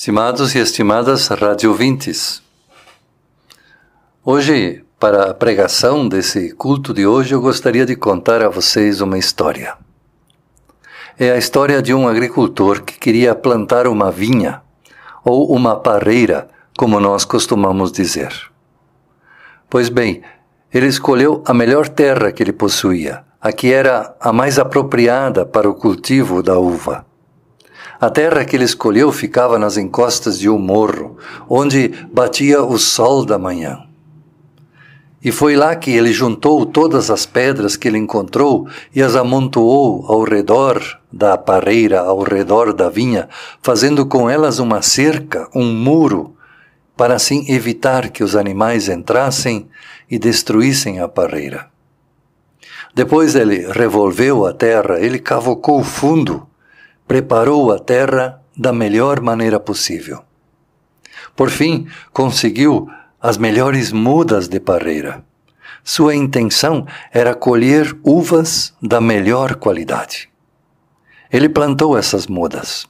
Estimados e estimadas radiovintes, hoje, para a pregação desse culto de hoje, eu gostaria de contar a vocês uma história. É a história de um agricultor que queria plantar uma vinha, ou uma parreira, como nós costumamos dizer. Pois bem, ele escolheu a melhor terra que ele possuía, a que era a mais apropriada para o cultivo da uva. A terra que ele escolheu ficava nas encostas de um morro, onde batia o sol da manhã. E foi lá que ele juntou todas as pedras que ele encontrou e as amontoou ao redor da parreira, ao redor da vinha, fazendo com elas uma cerca, um muro, para assim evitar que os animais entrassem e destruíssem a parreira. Depois ele revolveu a terra, ele cavocou fundo preparou a terra da melhor maneira possível. Por fim, conseguiu as melhores mudas de parreira. Sua intenção era colher uvas da melhor qualidade. Ele plantou essas mudas.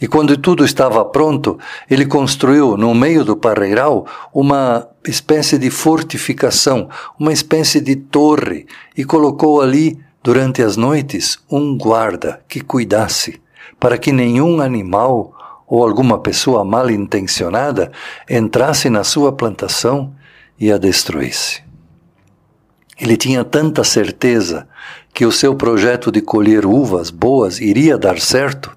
E quando tudo estava pronto, ele construiu no meio do parreiral uma espécie de fortificação, uma espécie de torre, e colocou ali durante as noites um guarda que cuidasse para que nenhum animal ou alguma pessoa mal intencionada entrasse na sua plantação e a destruísse. Ele tinha tanta certeza que o seu projeto de colher uvas boas iria dar certo,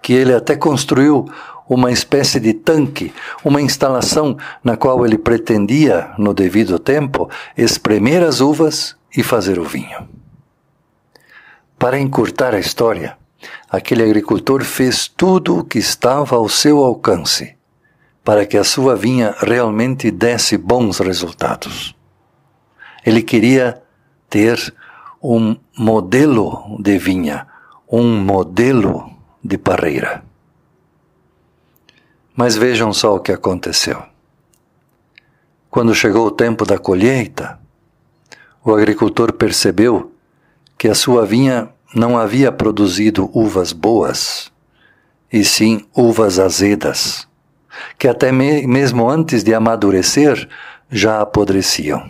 que ele até construiu uma espécie de tanque, uma instalação na qual ele pretendia, no devido tempo, espremer as uvas e fazer o vinho. Para encurtar a história, aquele agricultor fez tudo o que estava ao seu alcance para que a sua vinha realmente desse bons resultados. Ele queria ter um modelo de vinha, um modelo de parreira. Mas vejam só o que aconteceu. Quando chegou o tempo da colheita, o agricultor percebeu que a sua vinha não havia produzido uvas boas, e sim uvas azedas, que até me mesmo antes de amadurecer já apodreciam.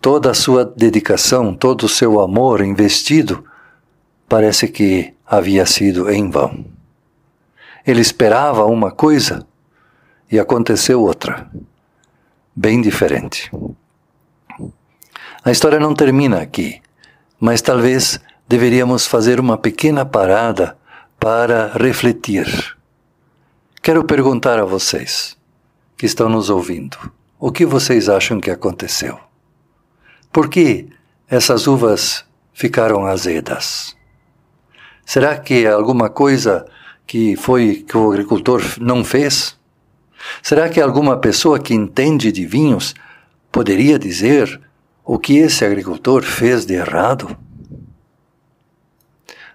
Toda a sua dedicação, todo o seu amor investido, parece que havia sido em vão. Ele esperava uma coisa e aconteceu outra, bem diferente. A história não termina aqui mas talvez deveríamos fazer uma pequena parada para refletir. Quero perguntar a vocês que estão nos ouvindo: o que vocês acham que aconteceu? Por que essas uvas ficaram azedas? Será que é alguma coisa que foi que o agricultor não fez? Será que alguma pessoa que entende de vinhos poderia dizer o que esse agricultor fez de errado?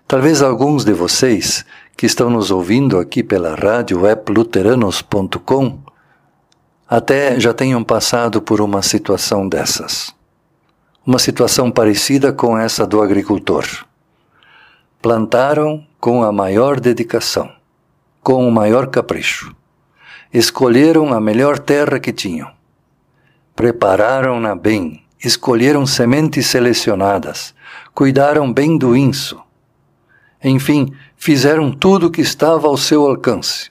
Talvez alguns de vocês que estão nos ouvindo aqui pela rádio webluteranos.com até já tenham passado por uma situação dessas. Uma situação parecida com essa do agricultor. Plantaram com a maior dedicação, com o maior capricho. Escolheram a melhor terra que tinham. Prepararam-na bem, escolheram sementes selecionadas, cuidaram bem do inso. Enfim, fizeram tudo o que estava ao seu alcance.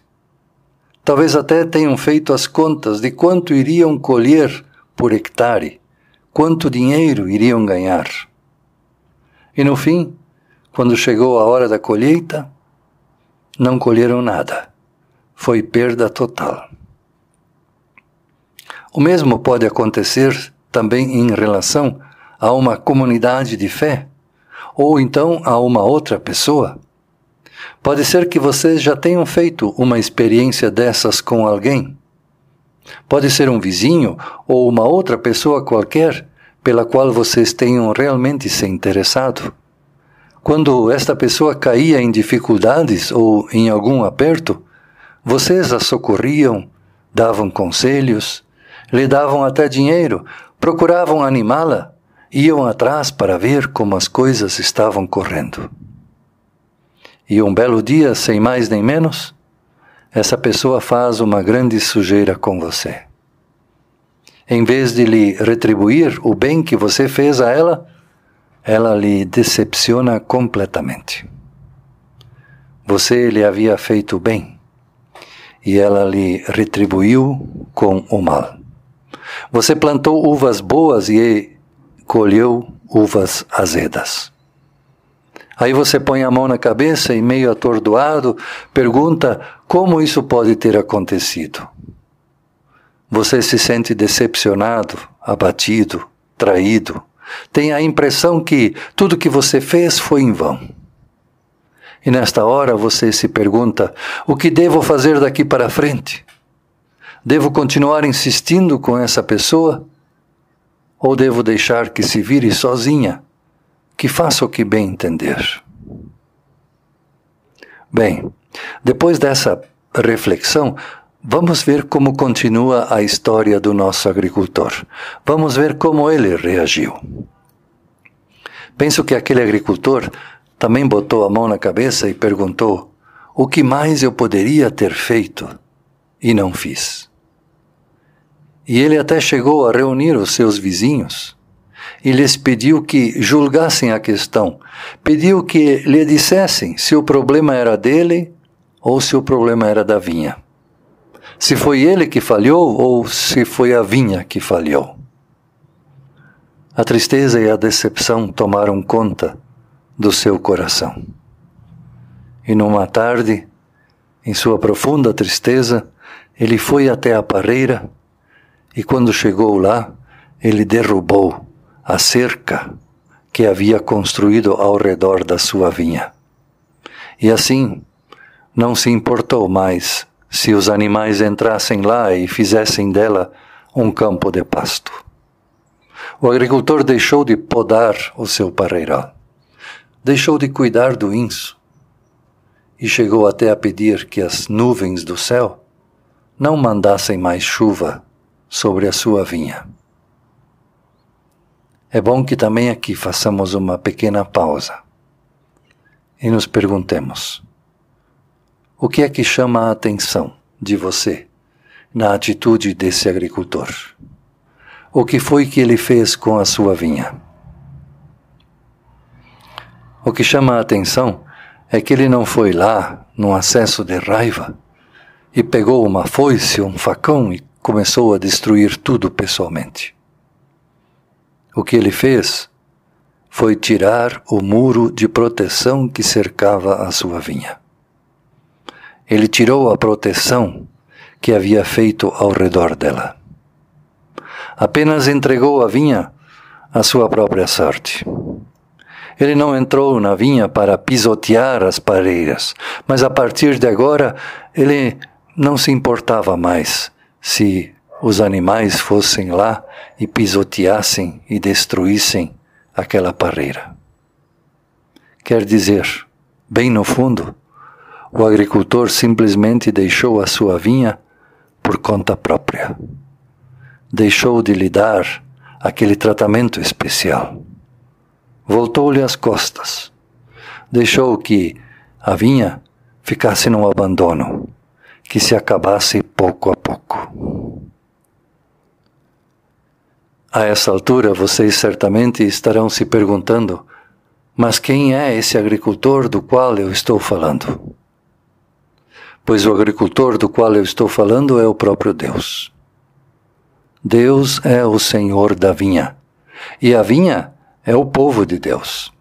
Talvez até tenham feito as contas de quanto iriam colher por hectare, quanto dinheiro iriam ganhar. E no fim, quando chegou a hora da colheita, não colheram nada. Foi perda total. O mesmo pode acontecer também em relação a uma comunidade de fé, ou então a uma outra pessoa. Pode ser que vocês já tenham feito uma experiência dessas com alguém. Pode ser um vizinho ou uma outra pessoa qualquer pela qual vocês tenham realmente se interessado. Quando esta pessoa caía em dificuldades ou em algum aperto, vocês a socorriam, davam conselhos, lhe davam até dinheiro procuravam animá-la, iam atrás para ver como as coisas estavam correndo. E um belo dia, sem mais nem menos, essa pessoa faz uma grande sujeira com você. Em vez de lhe retribuir o bem que você fez a ela, ela lhe decepciona completamente. Você lhe havia feito bem e ela lhe retribuiu com o mal. Você plantou uvas boas e colheu uvas azedas. Aí você põe a mão na cabeça e, meio atordoado, pergunta como isso pode ter acontecido. Você se sente decepcionado, abatido, traído. Tem a impressão que tudo que você fez foi em vão. E nesta hora você se pergunta: o que devo fazer daqui para frente? Devo continuar insistindo com essa pessoa? Ou devo deixar que se vire sozinha que faça o que bem entender. Bem, depois dessa reflexão, vamos ver como continua a história do nosso agricultor. Vamos ver como ele reagiu. Penso que aquele agricultor também botou a mão na cabeça e perguntou: o que mais eu poderia ter feito e não fiz? E ele até chegou a reunir os seus vizinhos e lhes pediu que julgassem a questão. Pediu que lhe dissessem se o problema era dele ou se o problema era da vinha. Se foi ele que falhou ou se foi a vinha que falhou. A tristeza e a decepção tomaram conta do seu coração. E numa tarde, em sua profunda tristeza, ele foi até a parreira e quando chegou lá, ele derrubou a cerca que havia construído ao redor da sua vinha. E assim, não se importou mais se os animais entrassem lá e fizessem dela um campo de pasto. O agricultor deixou de podar o seu parreiral, deixou de cuidar do inso e chegou até a pedir que as nuvens do céu não mandassem mais chuva sobre a sua vinha. É bom que também aqui façamos uma pequena pausa e nos perguntemos: o que é que chama a atenção de você na atitude desse agricultor? O que foi que ele fez com a sua vinha? O que chama a atenção é que ele não foi lá num acesso de raiva e pegou uma foice, um facão e começou a destruir tudo pessoalmente. O que ele fez foi tirar o muro de proteção que cercava a sua vinha. Ele tirou a proteção que havia feito ao redor dela. Apenas entregou a vinha à sua própria sorte. Ele não entrou na vinha para pisotear as pareiras, mas a partir de agora ele não se importava mais se os animais fossem lá e pisoteassem e destruíssem aquela parreira. Quer dizer, bem no fundo, o agricultor simplesmente deixou a sua vinha por conta própria. Deixou de lhe dar aquele tratamento especial. Voltou-lhe as costas. Deixou que a vinha ficasse no abandono, que se acabasse pouco a pouco. A essa altura, vocês certamente estarão se perguntando: mas quem é esse agricultor do qual eu estou falando? Pois o agricultor do qual eu estou falando é o próprio Deus. Deus é o Senhor da vinha, e a vinha é o povo de Deus.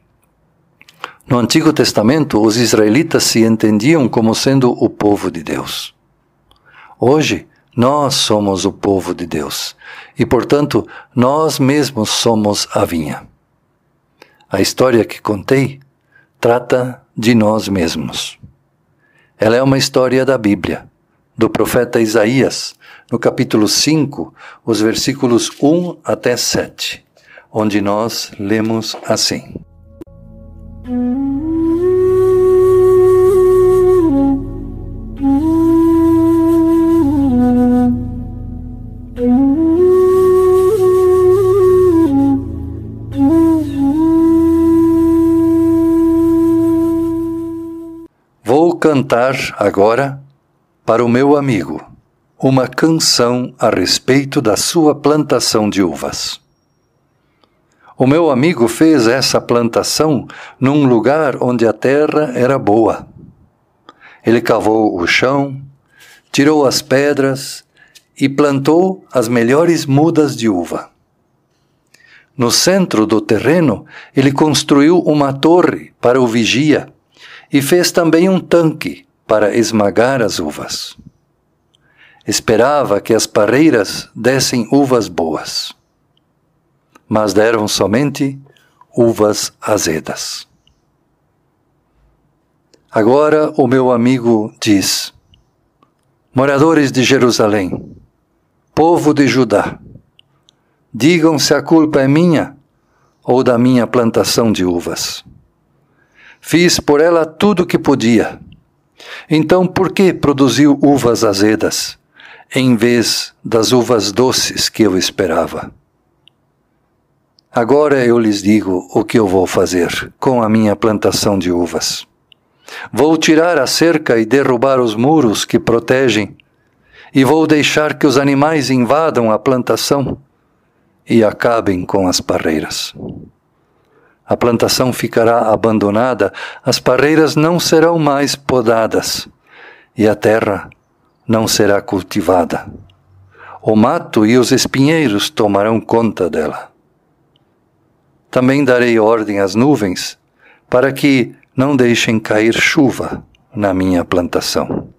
No Antigo Testamento, os israelitas se entendiam como sendo o povo de Deus. Hoje, nós somos o povo de Deus e, portanto, nós mesmos somos a vinha. A história que contei trata de nós mesmos. Ela é uma história da Bíblia, do profeta Isaías, no capítulo 5, os versículos 1 até 7, onde nós lemos assim. Cantar agora para o meu amigo uma canção a respeito da sua plantação de uvas. O meu amigo fez essa plantação num lugar onde a terra era boa. Ele cavou o chão, tirou as pedras e plantou as melhores mudas de uva. No centro do terreno, ele construiu uma torre para o vigia e fez também um tanque para esmagar as uvas. Esperava que as parreiras dessem uvas boas mas deram somente uvas azedas. Agora o meu amigo diz: Moradores de Jerusalém, povo de Judá, digam se a culpa é minha ou da minha plantação de uvas. Fiz por ela tudo o que podia. Então, por que produziu uvas azedas, em vez das uvas doces que eu esperava? Agora eu lhes digo o que eu vou fazer com a minha plantação de uvas. Vou tirar a cerca e derrubar os muros que protegem, e vou deixar que os animais invadam a plantação e acabem com as parreiras. A plantação ficará abandonada, as parreiras não serão mais podadas e a terra não será cultivada. O mato e os espinheiros tomarão conta dela. Também darei ordem às nuvens, para que não deixem cair chuva na minha plantação.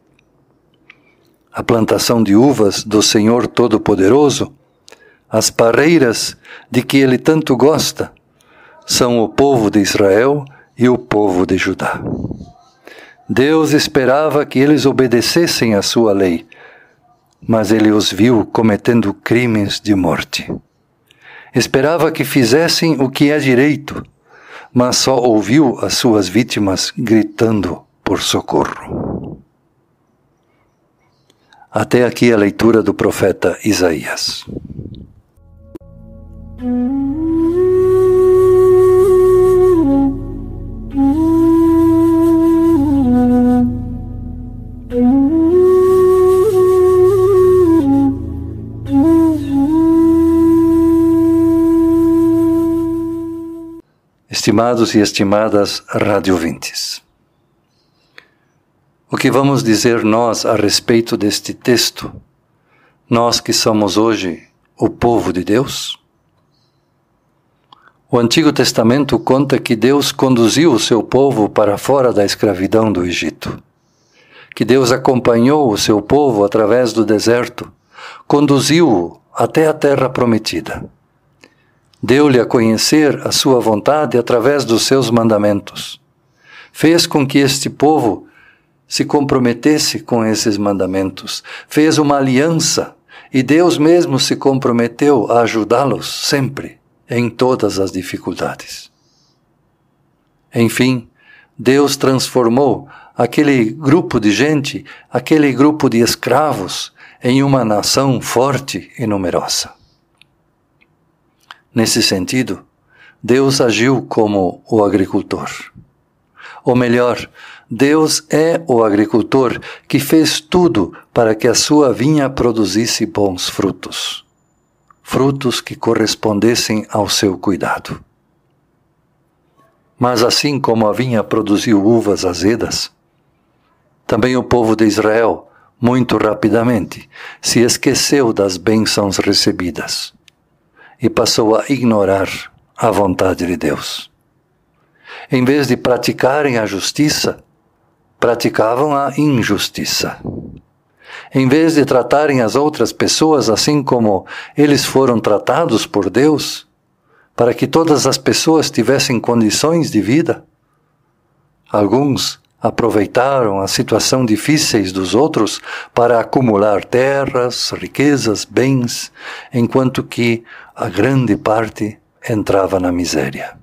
A plantação de uvas do Senhor Todo-Poderoso, as parreiras de que ele tanto gosta, são o povo de Israel e o povo de Judá. Deus esperava que eles obedecessem à sua lei, mas ele os viu cometendo crimes de morte. Esperava que fizessem o que é direito, mas só ouviu as suas vítimas gritando por socorro. Até aqui a leitura do profeta Isaías. Estimados e estimadas radiovintes, o que vamos dizer nós a respeito deste texto, nós que somos hoje o povo de Deus? O Antigo Testamento conta que Deus conduziu o seu povo para fora da escravidão do Egito, que Deus acompanhou o seu povo através do deserto, conduziu-o até a terra prometida Deu-lhe a conhecer a sua vontade através dos seus mandamentos. Fez com que este povo se comprometesse com esses mandamentos. Fez uma aliança e Deus mesmo se comprometeu a ajudá-los sempre em todas as dificuldades. Enfim, Deus transformou aquele grupo de gente, aquele grupo de escravos, em uma nação forte e numerosa. Nesse sentido, Deus agiu como o agricultor. Ou melhor, Deus é o agricultor que fez tudo para que a sua vinha produzisse bons frutos, frutos que correspondessem ao seu cuidado. Mas assim como a vinha produziu uvas azedas, também o povo de Israel, muito rapidamente, se esqueceu das bênçãos recebidas e passou a ignorar a vontade de Deus. Em vez de praticarem a justiça, praticavam a injustiça. Em vez de tratarem as outras pessoas assim como eles foram tratados por Deus, para que todas as pessoas tivessem condições de vida, alguns aproveitaram a situação difíceis dos outros para acumular terras, riquezas, bens, enquanto que a grande parte entrava na miséria.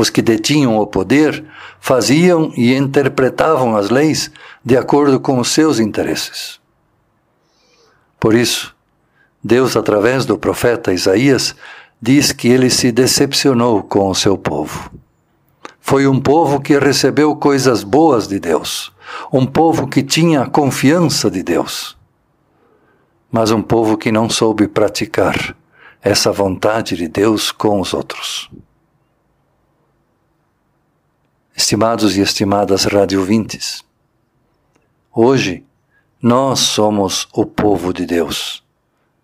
Os que detinham o poder faziam e interpretavam as leis de acordo com os seus interesses. Por isso, Deus, através do profeta Isaías, diz que ele se decepcionou com o seu povo. Foi um povo que recebeu coisas boas de Deus, um povo que tinha a confiança de Deus, mas um povo que não soube praticar essa vontade de Deus com os outros. Estimados e estimadas radiovintes, hoje nós somos o povo de Deus,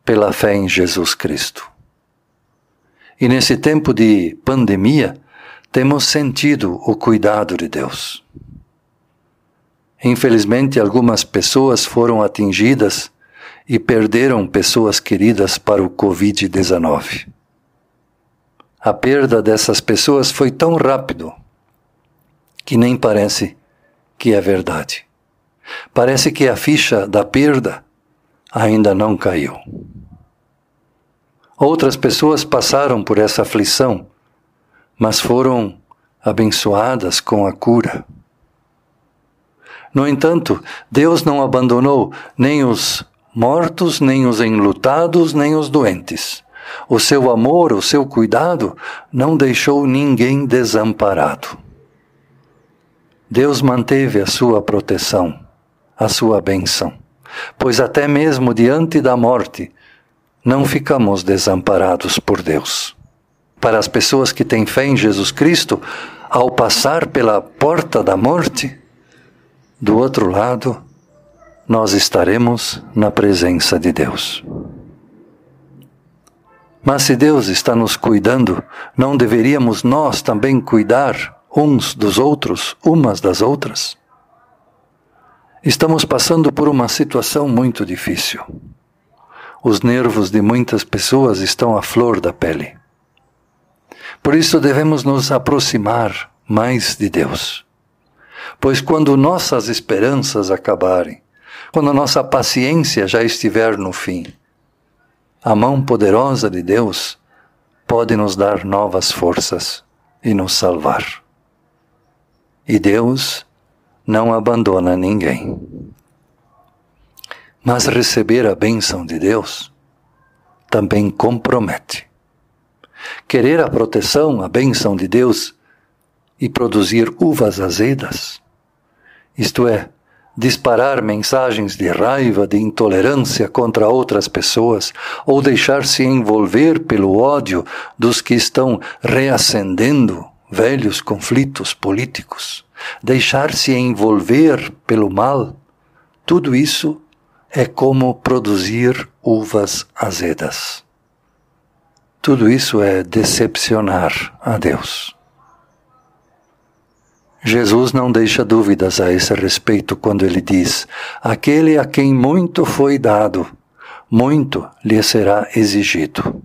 pela fé em Jesus Cristo. E nesse tempo de pandemia, temos sentido o cuidado de Deus. Infelizmente, algumas pessoas foram atingidas e perderam pessoas queridas para o Covid-19. A perda dessas pessoas foi tão rápido que nem parece que é verdade. Parece que a ficha da perda ainda não caiu. Outras pessoas passaram por essa aflição, mas foram abençoadas com a cura. No entanto, Deus não abandonou nem os mortos, nem os enlutados, nem os doentes. O seu amor, o seu cuidado não deixou ninguém desamparado. Deus manteve a sua proteção, a sua bênção, pois até mesmo diante da morte não ficamos desamparados por Deus. Para as pessoas que têm fé em Jesus Cristo, ao passar pela porta da morte, do outro lado, nós estaremos na presença de Deus. Mas se Deus está nos cuidando, não deveríamos nós também cuidar uns dos outros, umas das outras? Estamos passando por uma situação muito difícil. Os nervos de muitas pessoas estão à flor da pele. Por isso devemos nos aproximar mais de Deus. Pois quando nossas esperanças acabarem, quando nossa paciência já estiver no fim, a mão poderosa de Deus pode nos dar novas forças e nos salvar. E Deus não abandona ninguém. Mas receber a bênção de Deus também compromete. Querer a proteção, a bênção de Deus e produzir uvas azedas, isto é, disparar mensagens de raiva, de intolerância contra outras pessoas, ou deixar-se envolver pelo ódio dos que estão reacendendo velhos conflitos políticos, deixar-se envolver pelo mal, tudo isso é como produzir uvas azedas. Tudo isso é decepcionar a Deus. Jesus não deixa dúvidas a esse respeito quando ele diz: Aquele a quem muito foi dado, muito lhe será exigido.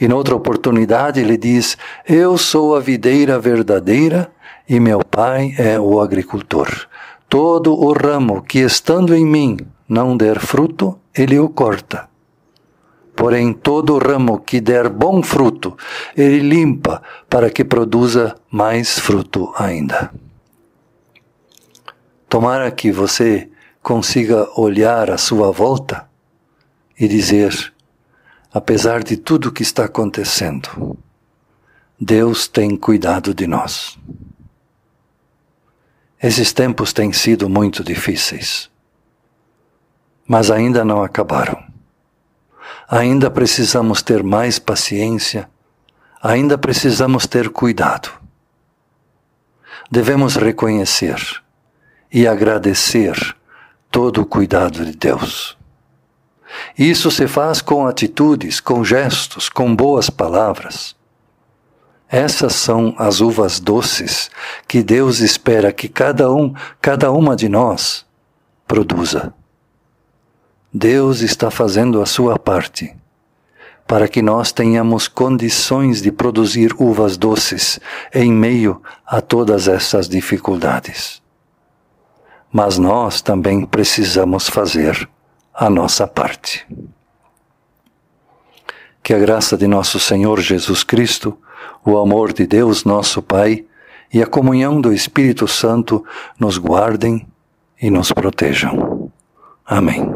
E noutra oportunidade ele diz: Eu sou a videira verdadeira e meu pai é o agricultor. Todo o ramo que estando em mim não der fruto, ele o corta. Porém, todo ramo que der bom fruto, ele limpa para que produza mais fruto ainda. Tomara que você consiga olhar à sua volta e dizer: apesar de tudo o que está acontecendo, Deus tem cuidado de nós. Esses tempos têm sido muito difíceis, mas ainda não acabaram. Ainda precisamos ter mais paciência, ainda precisamos ter cuidado. Devemos reconhecer e agradecer todo o cuidado de Deus. Isso se faz com atitudes, com gestos, com boas palavras. Essas são as uvas doces que Deus espera que cada um, cada uma de nós produza. Deus está fazendo a sua parte para que nós tenhamos condições de produzir uvas doces em meio a todas essas dificuldades. Mas nós também precisamos fazer a nossa parte. Que a graça de nosso Senhor Jesus Cristo, o amor de Deus, nosso Pai, e a comunhão do Espírito Santo nos guardem e nos protejam. Amém.